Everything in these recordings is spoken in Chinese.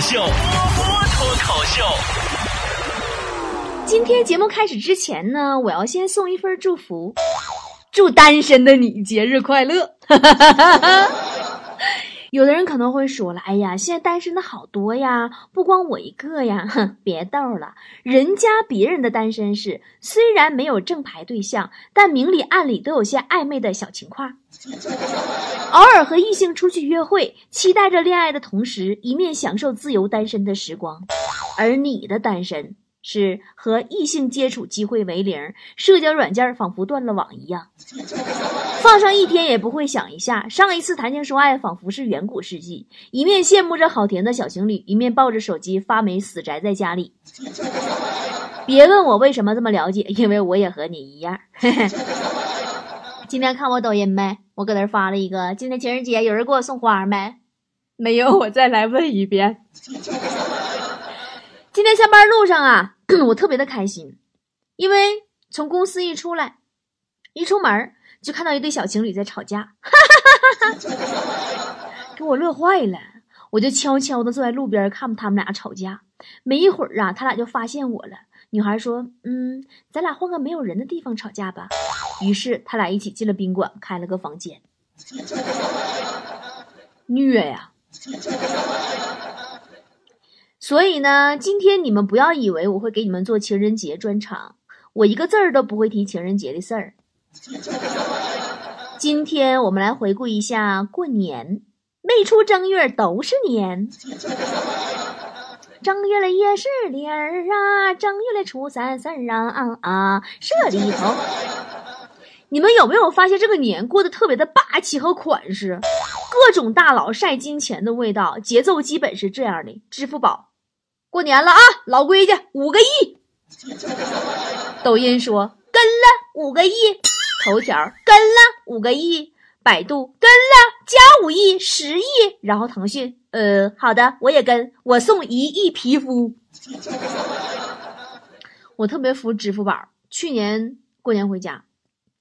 秀，波波脱口秀。今天节目开始之前呢，我要先送一份祝福，祝单身的你节日快乐。有的人可能会说了，哎呀，现在单身的好多呀，不光我一个呀。哼，别逗了，人家别人的单身是虽然没有正牌对象，但明里暗里都有些暧昧的小情况。偶尔和异性出去约会，期待着恋爱的同时，一面享受自由单身的时光。而你的单身是和异性接触机会为零，社交软件仿佛断了网一样。放上一天也不会想一下，上一次谈情说爱仿佛是远古世纪。一面羡慕着好甜的小情侣，一面抱着手机发霉死宅在家里。别问我为什么这么了解，因为我也和你一样。今天看我抖音没？我搁那发了一个，今天情人节有人给我送花没？没有，我再来问一遍。今天下班路上啊，我特别的开心，因为从公司一出来，一出门就看到一对小情侣在吵架，给我乐坏了。我就悄悄的坐在路边看他们俩吵架。没一会儿啊，他俩就发现我了。女孩说：“嗯，咱俩换个没有人的地方吵架吧。”于是他俩一起进了宾馆，开了个房间。虐呀！所以呢，今天你们不要以为我会给你们做情人节专场，我一个字儿都不会提情人节的事儿。今天我们来回顾一下过年，没出正月都是年。正月里也是里儿啊，正月里初三三啊啊，这里头。你们有没有发现这个年过得特别的霸气和款式？各种大佬晒金钱的味道，节奏基本是这样的：支付宝，过年了啊，老规矩，五个亿。抖音说跟了五个亿。头条跟了五个亿，百度跟了加五亿十亿，然后腾讯呃好的我也跟我送一亿皮肤。我特别服支付宝。去年过年回家，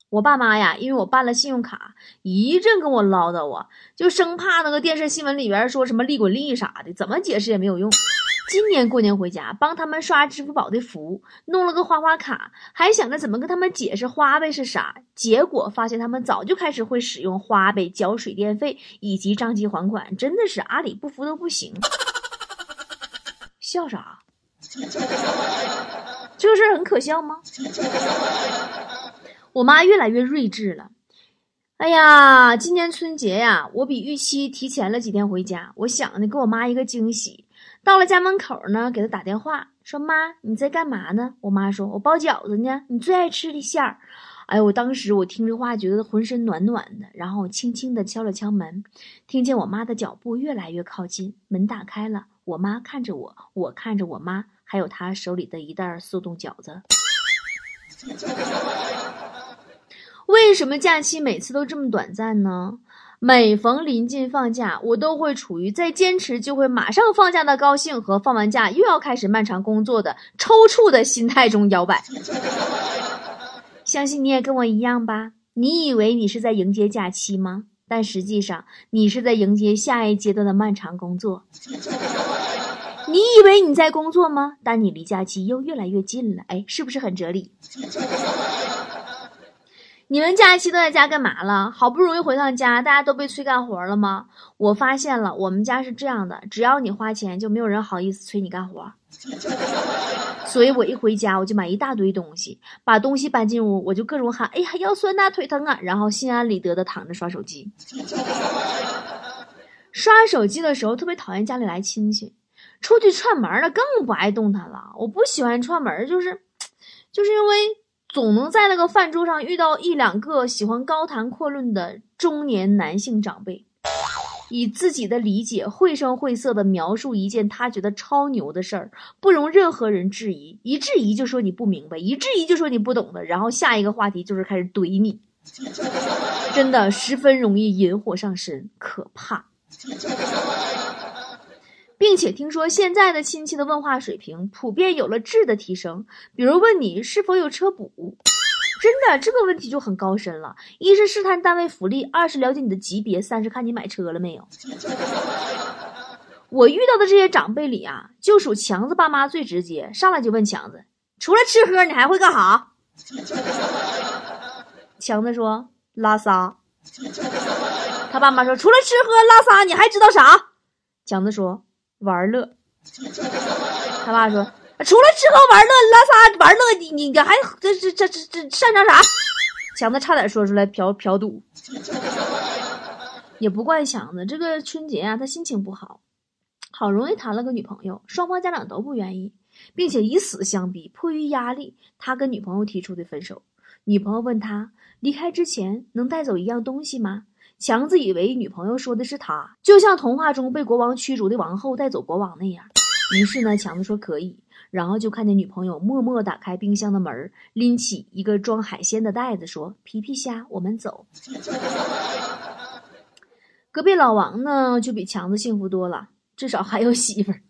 我爸妈呀，因为我办了信用卡，一阵跟我唠叨，我就生怕那个电视新闻里边说什么利滚利啥的，怎么解释也没有用。今年过年回家，帮他们刷支付宝的福，弄了个花花卡，还想着怎么跟他们解释花呗是啥，结果发现他们早就开始会使用花呗交水电费以及账期还款，真的是阿里不服都不行。笑啥？这个事儿很可笑吗？我妈越来越睿智了。哎呀，今年春节呀，我比预期提前了几天回家，我想呢，给我妈一个惊喜。到了家门口呢，给他打电话说：“妈，你在干嘛呢？”我妈说：“我包饺子呢，你最爱吃的馅儿。”哎呦，我当时我听这话，觉得浑身暖暖的，然后轻轻的敲了敲门，听见我妈的脚步越来越靠近，门打开了，我妈看着我，我看着我妈，还有她手里的一袋速冻饺子。为什么假期每次都这么短暂呢？每逢临近放假，我都会处于在坚持就会马上放假的高兴和放完假又要开始漫长工作的抽搐的心态中摇摆。相信你也跟我一样吧？你以为你是在迎接假期吗？但实际上，你是在迎接下一阶段的漫长工作。你以为你在工作吗？但你离假期又越来越近了。哎，是不是很哲理？你们假期都在家干嘛了？好不容易回趟家，大家都被催干活了吗？我发现了，我们家是这样的：只要你花钱，就没有人好意思催你干活。所以我一回家，我就买一大堆东西，把东西搬进屋，我就各种喊：“哎呀，腰酸呐，腿疼啊！”然后心安理得的躺着刷手机。刷手机的时候特别讨厌家里来亲戚，出去串门了更不爱动弹了。我不喜欢串门，就是，就是因为。总能在那个饭桌上遇到一两个喜欢高谈阔论的中年男性长辈，以自己的理解绘声绘色的描述一件他觉得超牛的事儿，不容任何人质疑，一质疑就说你不明白，一质疑就说你不懂的，然后下一个话题就是开始怼你，真的十分容易引火上身，可怕。并且听说现在的亲戚的问话水平普遍有了质的提升，比如问你是否有车补，真的这个问题就很高深了。一是试探单位福利，二是了解你的级别，三是看你买车了没有。我遇到的这些长辈里啊，就属强子爸妈最直接，上来就问强子：“除了吃喝，你还会干啥？” 强子说：“拉撒。”他爸妈说：“除了吃喝拉撒，你还知道啥？”强子说：“玩乐。”他爸说：“除了吃喝玩乐拉撒玩乐，你你还这这这这这擅长啥？”强子差点说出来嫖嫖赌。也不怪强子，这个春节啊，他心情不好，好容易谈了个女朋友，双方家长都不愿意，并且以死相逼，迫于压力，他跟女朋友提出的分手。女朋友问他离开之前能带走一样东西吗？强子以为女朋友说的是他，就像童话中被国王驱逐的王后带走国王那样。于是呢，强子说可以，然后就看见女朋友默默打开冰箱的门，拎起一个装海鲜的袋子，说：“皮皮虾，我们走。”隔壁老王呢，就比强子幸福多了，至少还有媳妇儿。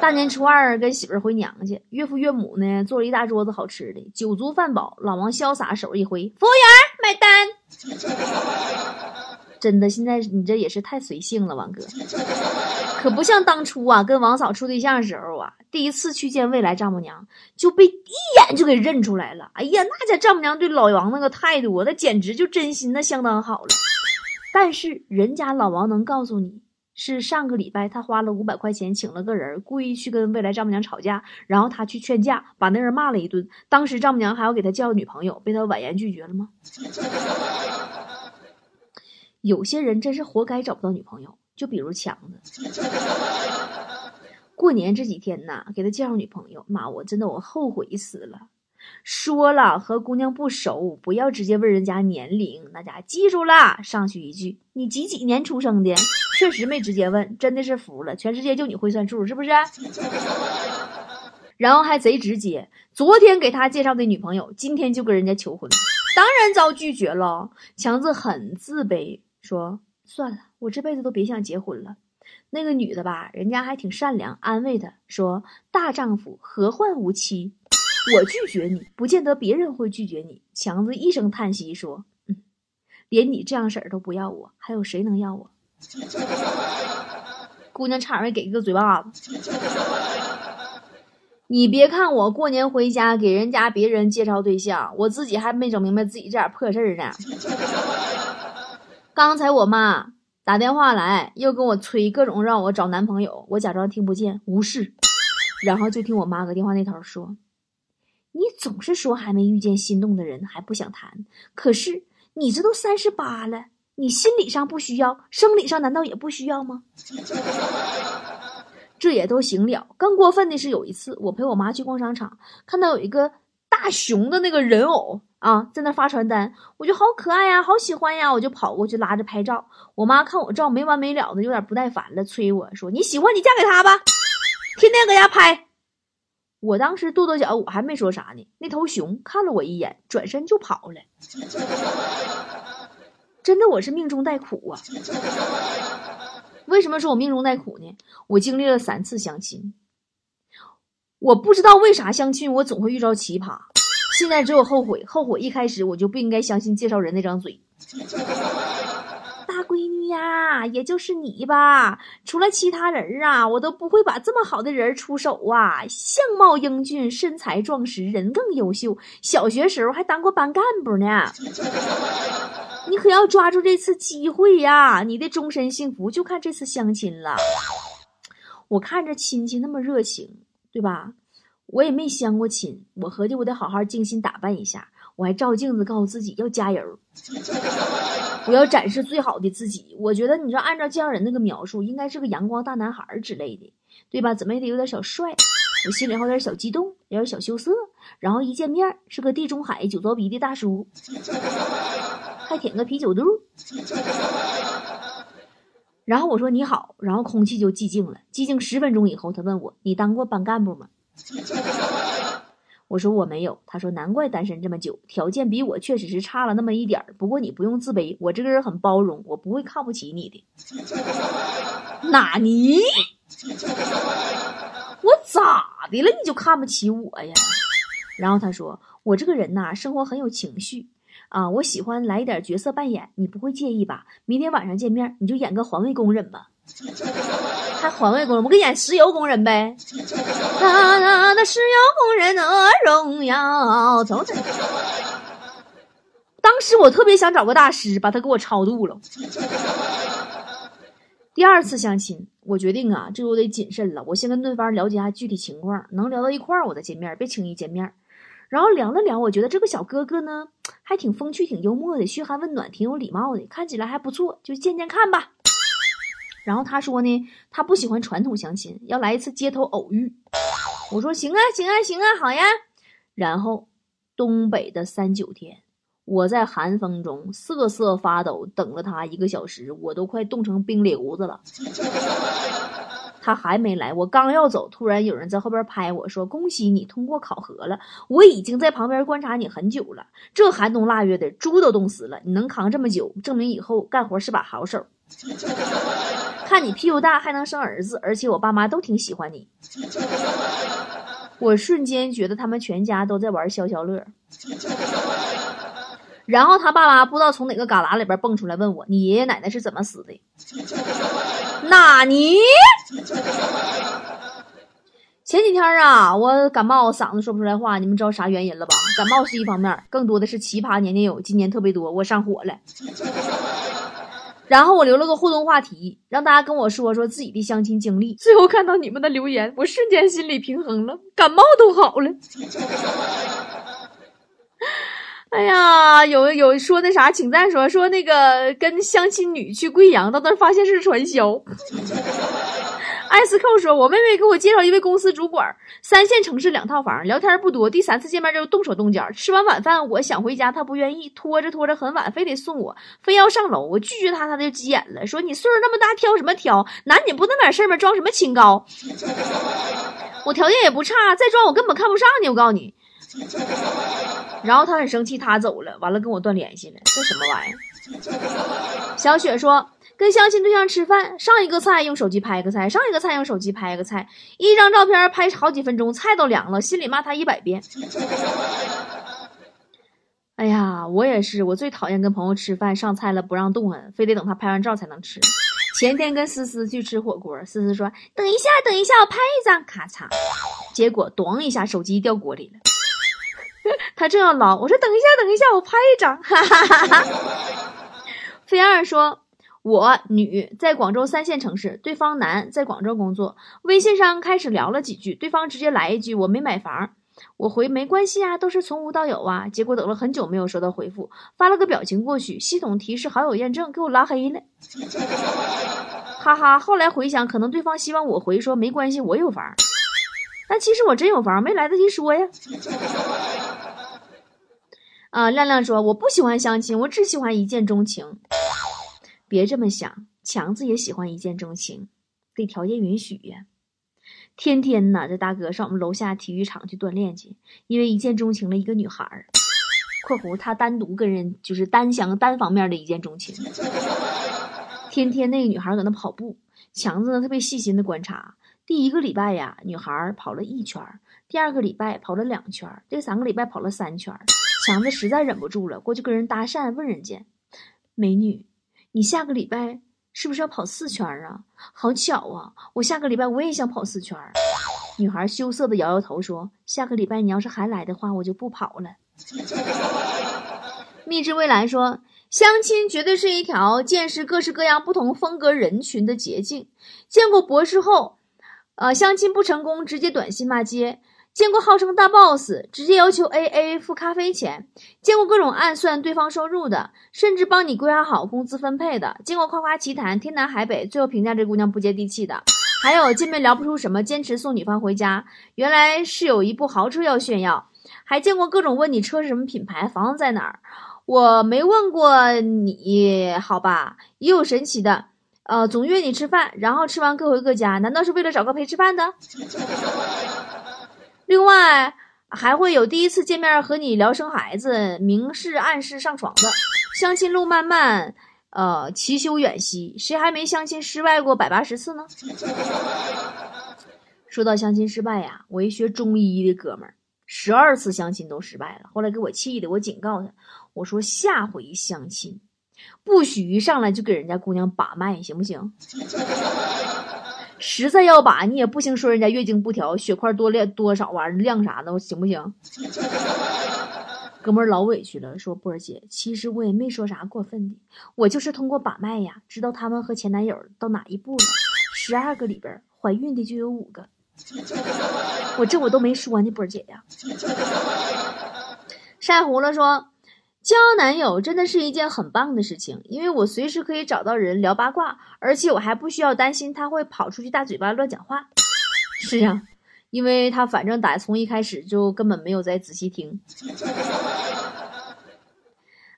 大年初二跟媳妇儿回娘家，岳父岳母呢做了一大桌子好吃的，酒足饭饱，老王潇洒手一挥，服务员买单。真的，现在你这也是太随性了，王哥，可不像当初啊，跟王嫂处对象的时候啊，第一次去见未来丈母娘就被一眼就给认出来了。哎呀，那家丈母娘对老王那个态度，那简直就真心的相当好了。但是人家老王能告诉你，是上个礼拜他花了五百块钱请了个人，故意去跟未来丈母娘吵架，然后他去劝架，把那人骂了一顿。当时丈母娘还要给他叫女朋友，被他婉言拒绝了吗？有些人真是活该找不到女朋友，就比如强子。过年这几天呐，给他介绍女朋友，妈，我真的我后悔死了。说了和姑娘不熟，不要直接问人家年龄。那家记住了，上去一句：“你几几年出生的？”确实没直接问，真的是服了。全世界就你会算数，是不是？然后还贼直接，昨天给他介绍的女朋友，今天就跟人家求婚，当然遭拒绝了。强子很自卑，说：“算了，我这辈子都别想结婚了。”那个女的吧，人家还挺善良，安慰他说：“大丈夫何患无妻？”我拒绝你，不见得别人会拒绝你。强子一声叹息说：“嗯，连你这样婶儿都不要我，还有谁能要我？”姑娘差点给一个嘴巴子。你别看我过年回家给人家别人介绍对象，我自己还没整明白自己这点破事儿呢。刚才我妈打电话来，又跟我催各种让我找男朋友，我假装听不见，无视。然后就听我妈搁电话那头说。你总是说还没遇见心动的人还不想谈，可是你这都三十八了，你心理上不需要，生理上难道也不需要吗？这也都行了。更过分的是，有一次我陪我妈去逛商场，看到有一个大熊的那个人偶啊，在那发传单，我就好可爱呀，好喜欢呀，我就跑过去拉着拍照。我妈看我照没完没了的，有点不耐烦了，催我说：“你喜欢你嫁给他吧，天天搁家拍。”我当时跺跺脚，我还没说啥呢。那头熊看了我一眼，转身就跑了。真的，我是命中带苦啊！为什么说我命中带苦呢？我经历了三次相亲，我不知道为啥相亲我总会遇着奇葩。现在只有后悔，后悔一开始我就不应该相信介绍人那张嘴。呀，也就是你吧，除了其他人啊，我都不会把这么好的人出手啊！相貌英俊，身材壮实，人更优秀，小学时候还当过班干部呢。你可要抓住这次机会呀！你的终身幸福就看这次相亲了。我看着亲戚那么热情，对吧？我也没相过亲，我合计我得好好精心打扮一下。我还照镜子告诉自己要加油，我要展示最好的自己。我觉得你说按照介绍人那个描述，应该是个阳光大男孩之类的，对吧？怎么也得有点小帅，我心里还有点小激动，有点小羞涩。然后一见面是个地中海酒糟鼻的大叔，还舔个啤酒肚。然后我说你好，然后空气就寂静了。寂静十分钟以后，他问我：“你当过班干部吗？”我说我没有，他说难怪单身这么久，条件比我确实是差了那么一点儿。不过你不用自卑，我这个人很包容，我不会看不起你的。哪尼？我咋的了？你就看不起我呀？然后他说我这个人呐，生活很有情绪啊，我喜欢来一点角色扮演，你不会介意吧？明天晚上见面，你就演个环卫工人吧。还环卫工人，我给演石油工人呗。那那那石油工人的荣耀，走走。当时我特别想找个大师把他给我超度了。第二次相亲，我决定啊，这我得谨慎了。我先跟对方了解下具体情况，能聊到一块儿我再见面，别轻易见面。然后聊了聊，我觉得这个小哥哥呢，还挺风趣、挺幽默的，嘘寒问暖，挺有礼貌的，看起来还不错，就见见看吧。然后他说呢，他不喜欢传统相亲，要来一次街头偶遇。我说行啊，行啊，行啊，好呀。然后东北的三九天，我在寒风中瑟瑟发抖，等了他一个小时，我都快冻成冰瘤子了。他还没来，我刚要走，突然有人在后边拍我说：“恭喜你通过考核了，我已经在旁边观察你很久了。这寒冬腊月的，猪都冻死了，你能扛这么久，证明以后干活是把好手。看你屁股大，还能生儿子，而且我爸妈都挺喜欢你。”我瞬间觉得他们全家都在玩消消乐。然后他爸妈不知道从哪个旮旯里边蹦出来问我：“你爷爷奶奶是怎么死的？”纳尼？前几天啊，我感冒，嗓子说不出来话，你们知道啥原因了吧？感冒是一方面，更多的是奇葩年年有，今年特别多，我上火了。然后我留了个互动话题，让大家跟我说说自己的相亲经历。最后看到你们的留言，我瞬间心理平衡了，感冒都好了。哎呀，有有说那啥，请再说说那个跟相亲女去贵阳，到那发现是传销。艾斯寇说，我妹妹给我介绍一位公司主管，三线城市两套房，聊天不多，第三次见面就动手动脚。吃完晚饭，我想回家，他不愿意，拖着拖着很晚，非得送我，非要上楼，我拒绝他，他就急眼了，说你岁数那么大，挑什么挑？男女不那点事儿吗？装什么清高？我条件也不差，再装我根本看不上你，我告诉你。然后他很生气，他走了，完了跟我断联系了，这什么玩意儿？小雪说，跟相亲对象吃饭，上一个菜用手机拍个菜，上一个菜用手机拍个菜，一张照片拍好几分钟，菜都凉了，心里骂他一百遍。哎呀，我也是，我最讨厌跟朋友吃饭，上菜了不让动弹，非得等他拍完照才能吃。前天跟思思去吃火锅，思思说：“等一下，等一下，我拍一张。”咔嚓，结果咣一下，手机掉锅里了。他正要捞，我说等一下，等一下，我拍一张。哈哈哈哈菲二说：“我女在广州三线城市，对方男在广州工作。微信上开始聊了几句，对方直接来一句：我没买房。我回没关系啊，都是从无到有啊。结果等了很久没有收到回复，发了个表情过去，系统提示好友验证，给我拉黑了。哈哈，后来回想，可能对方希望我回说没关系，我有房。但其实我真有房，没来得及说呀。”啊，亮亮说：“我不喜欢相亲，我只喜欢一见钟情。别这么想，强子也喜欢一见钟情，得条件允许呀。天天呢，这大哥上我们楼下体育场去锻炼去，因为一见钟情了一个女孩儿。（括弧他单独跟人就是单相单方面的一见钟情。天天那个女孩搁那跑步，强子呢特别细心的观察。第一个礼拜呀，女孩跑了一圈；第二个礼拜跑了两圈儿；第三个礼拜跑了三圈。”强子实在忍不住了，过去跟人搭讪，问人家：“美女，你下个礼拜是不是要跑四圈啊？好巧啊，我下个礼拜我也想跑四圈。”女孩羞涩的摇摇头说：“下个礼拜你要是还来的话，我就不跑了。”蜜汁未来说：“相亲绝对是一条见识各式各样、不同风格人群的捷径。见过博士后，呃，相亲不成功，直接短信骂街。”见过号称大 boss 直接要求 A A 付咖啡钱，见过各种暗算对方收入的，甚至帮你规划好工资分配的，见过夸夸其谈天南海北，最后评价这姑娘不接地气的，还有见面聊不出什么，坚持送女方回家，原来是有一部豪车要炫耀，还见过各种问你车是什么品牌，房子在哪儿，我没问过你好吧？也有神奇的，呃，总约你吃饭，然后吃完各回各家，难道是为了找个陪吃饭的？另外还会有第一次见面和你聊生孩子、明示暗示上床的，相亲路漫漫，呃，其修远兮，谁还没相亲失败过百八十次呢？说到相亲失败呀，我一学中医的哥们儿，十二次相亲都失败了，后来给我气的，我警告他，我说下回相亲不许一上来就给人家姑娘把脉，行不行？实在要把，你也不行说人家月经不调，血块多量多少玩意儿量啥的，行不行？哥们儿老委屈了，说波儿姐，其实我也没说啥过分的，我就是通过把脉呀，知道他们和前男友到哪一步了。十二个里边怀孕的就有五个，我这我都没说呢，波儿姐呀。晒糊了说，交男友真的是一件很棒的事情，因为我随时可以找到人聊八卦，而且我还不需要担心他会跑出去大嘴巴乱讲话。是啊。因为他反正打从一开始就根本没有在仔细听。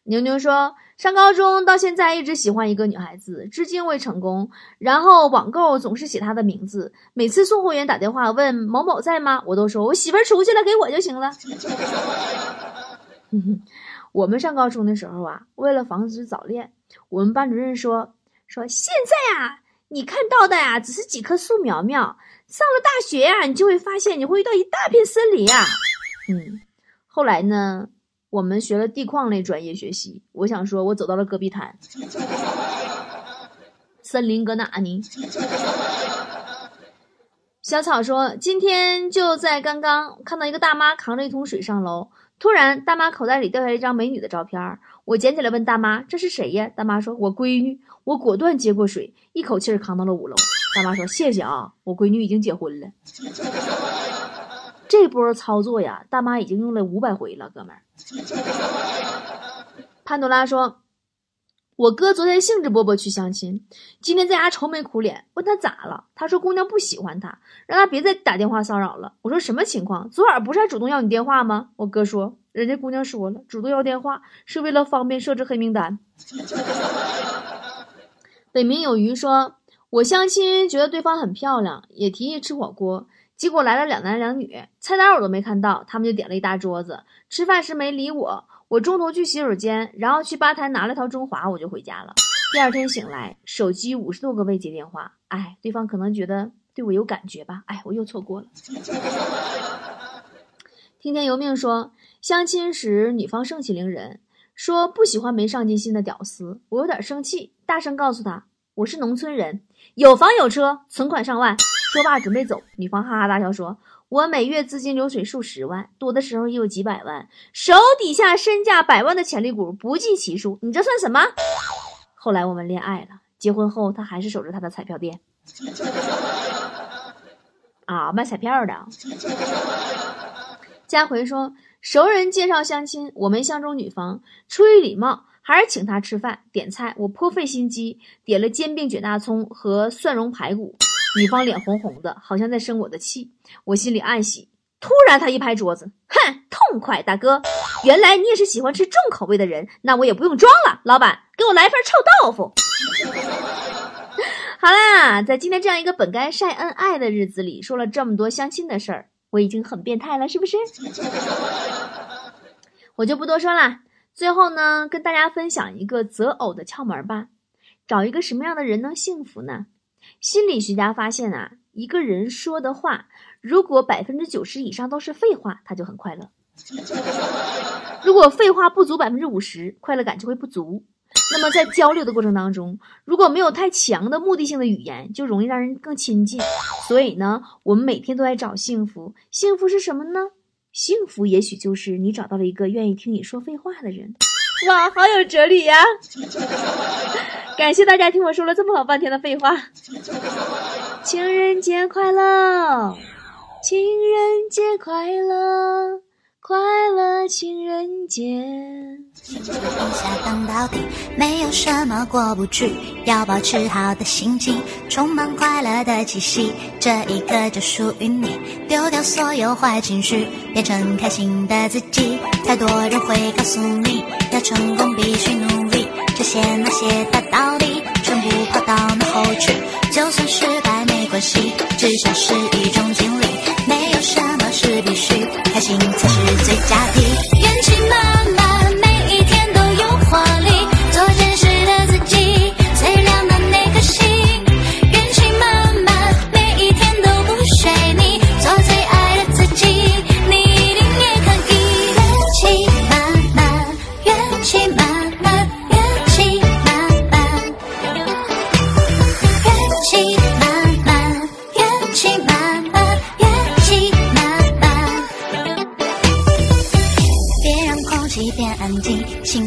牛牛说，上高中到现在一直喜欢一个女孩子，至今未成功。然后网购总是写她的名字，每次送货员打电话问某某在吗，我都说我媳妇儿出去了，给我就行了。我们上高中的时候啊，为了防止早恋，我们班主任说说现在啊，你看到的呀，只是几棵树苗苗。上了大学呀，你就会发现你会遇到一大片森林呀。嗯，后来呢，我们学了地矿类专业学习。我想说，我走到了戈壁滩，森林搁哪呢？小草说，今天就在刚刚看到一个大妈扛着一桶水上楼，突然大妈口袋里掉下一张美女的照片，我捡起来问大妈：“这是谁呀？”大妈说：“我闺女。”我果断接过水，一口气扛到了五楼。大妈说：“谢谢啊，我闺女已经结婚了。”这波操作呀，大妈已经用了五百回了，哥们儿。潘多拉说：“我哥昨天兴致勃勃去相亲，今天在家愁眉苦脸。问他咋了，他说姑娘不喜欢他，让他别再打电话骚扰了。我说什么情况？昨晚不是还主动要你电话吗？我哥说，人家姑娘说了，主动要电话是为了方便设置黑名单。”北冥有鱼说：“我相亲觉得对方很漂亮，也提议吃火锅。结果来了两男两女，菜单我都没看到，他们就点了一大桌子。吃饭时没理我，我中途去洗手间，然后去吧台拿了条中华，我就回家了。第二天醒来，手机五十多个未接电话。哎，对方可能觉得对我有感觉吧？哎，我又错过了。听天由命说，相亲时女方盛气凌人。”说不喜欢没上进心的屌丝，我有点生气，大声告诉他我是农村人，有房有车，存款上万。说罢准备走，女方哈哈大笑说：“我每月资金流水数十万，多的时候也有几百万，手底下身价百万的潜力股不计其数，你这算什么？”后来我们恋爱了，结婚后他还是守着他的彩票店，啊，卖彩票的。佳回说。熟人介绍相亲，我没相中女方，出于礼貌，还是请她吃饭点菜。我颇费心机，点了煎饼卷大葱和蒜蓉排骨。女方脸红红的，好像在生我的气。我心里暗喜。突然，他一拍桌子，哼，痛快，大哥，原来你也是喜欢吃重口味的人，那我也不用装了。老板，给我来份臭豆腐。好啦，在今天这样一个本该晒恩爱的日子里，说了这么多相亲的事儿。我已经很变态了，是不是？我就不多说了。最后呢，跟大家分享一个择偶的窍门吧。找一个什么样的人能幸福呢？心理学家发现啊，一个人说的话，如果百分之九十以上都是废话，他就很快乐；如果废话不足百分之五十，快乐感就会不足。那么在交流的过程当中，如果没有太强的目的性的语言，就容易让人更亲近。所以呢，我们每天都在找幸福。幸福是什么呢？幸福也许就是你找到了一个愿意听你说废话的人。哇，好有哲理呀！感谢大家听我说了这么好半天的废话。情人节快乐，情人节快乐。快乐情人节，心就往下荡到底，没有什么过不去，要保持好的心情，充满快乐的气息，这一刻就属于你，丢掉所有坏情绪，变成开心的自己。太多人会告诉你，要成功必须努力，这些那些大道理，全部抛到脑后去，就算失败没关系，至少是一种经历，没有什么是必须，开心才是最佳题。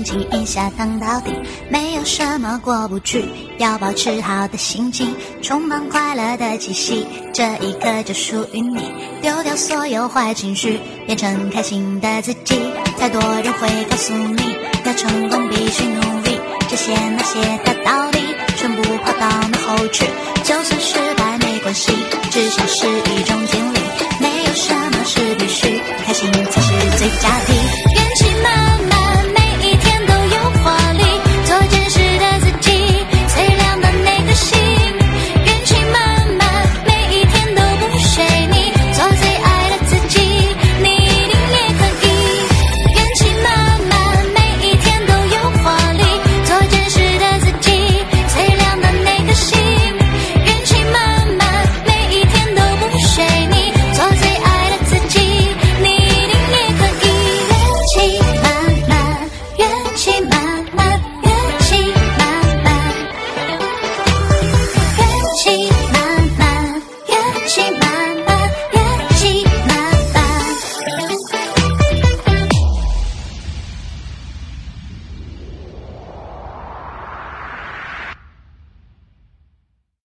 情一下荡到底，没有什么过不去，要保持好的心情，充满快乐的气息，这一刻就属于你。丢掉所有坏情绪，变成开心的自己。太多人会告诉你，要成功必须努力，这些那些的道理，全部抛到脑后去。就算失败没关系，至少是一种经历。没有什么是必须，开心才是最佳题。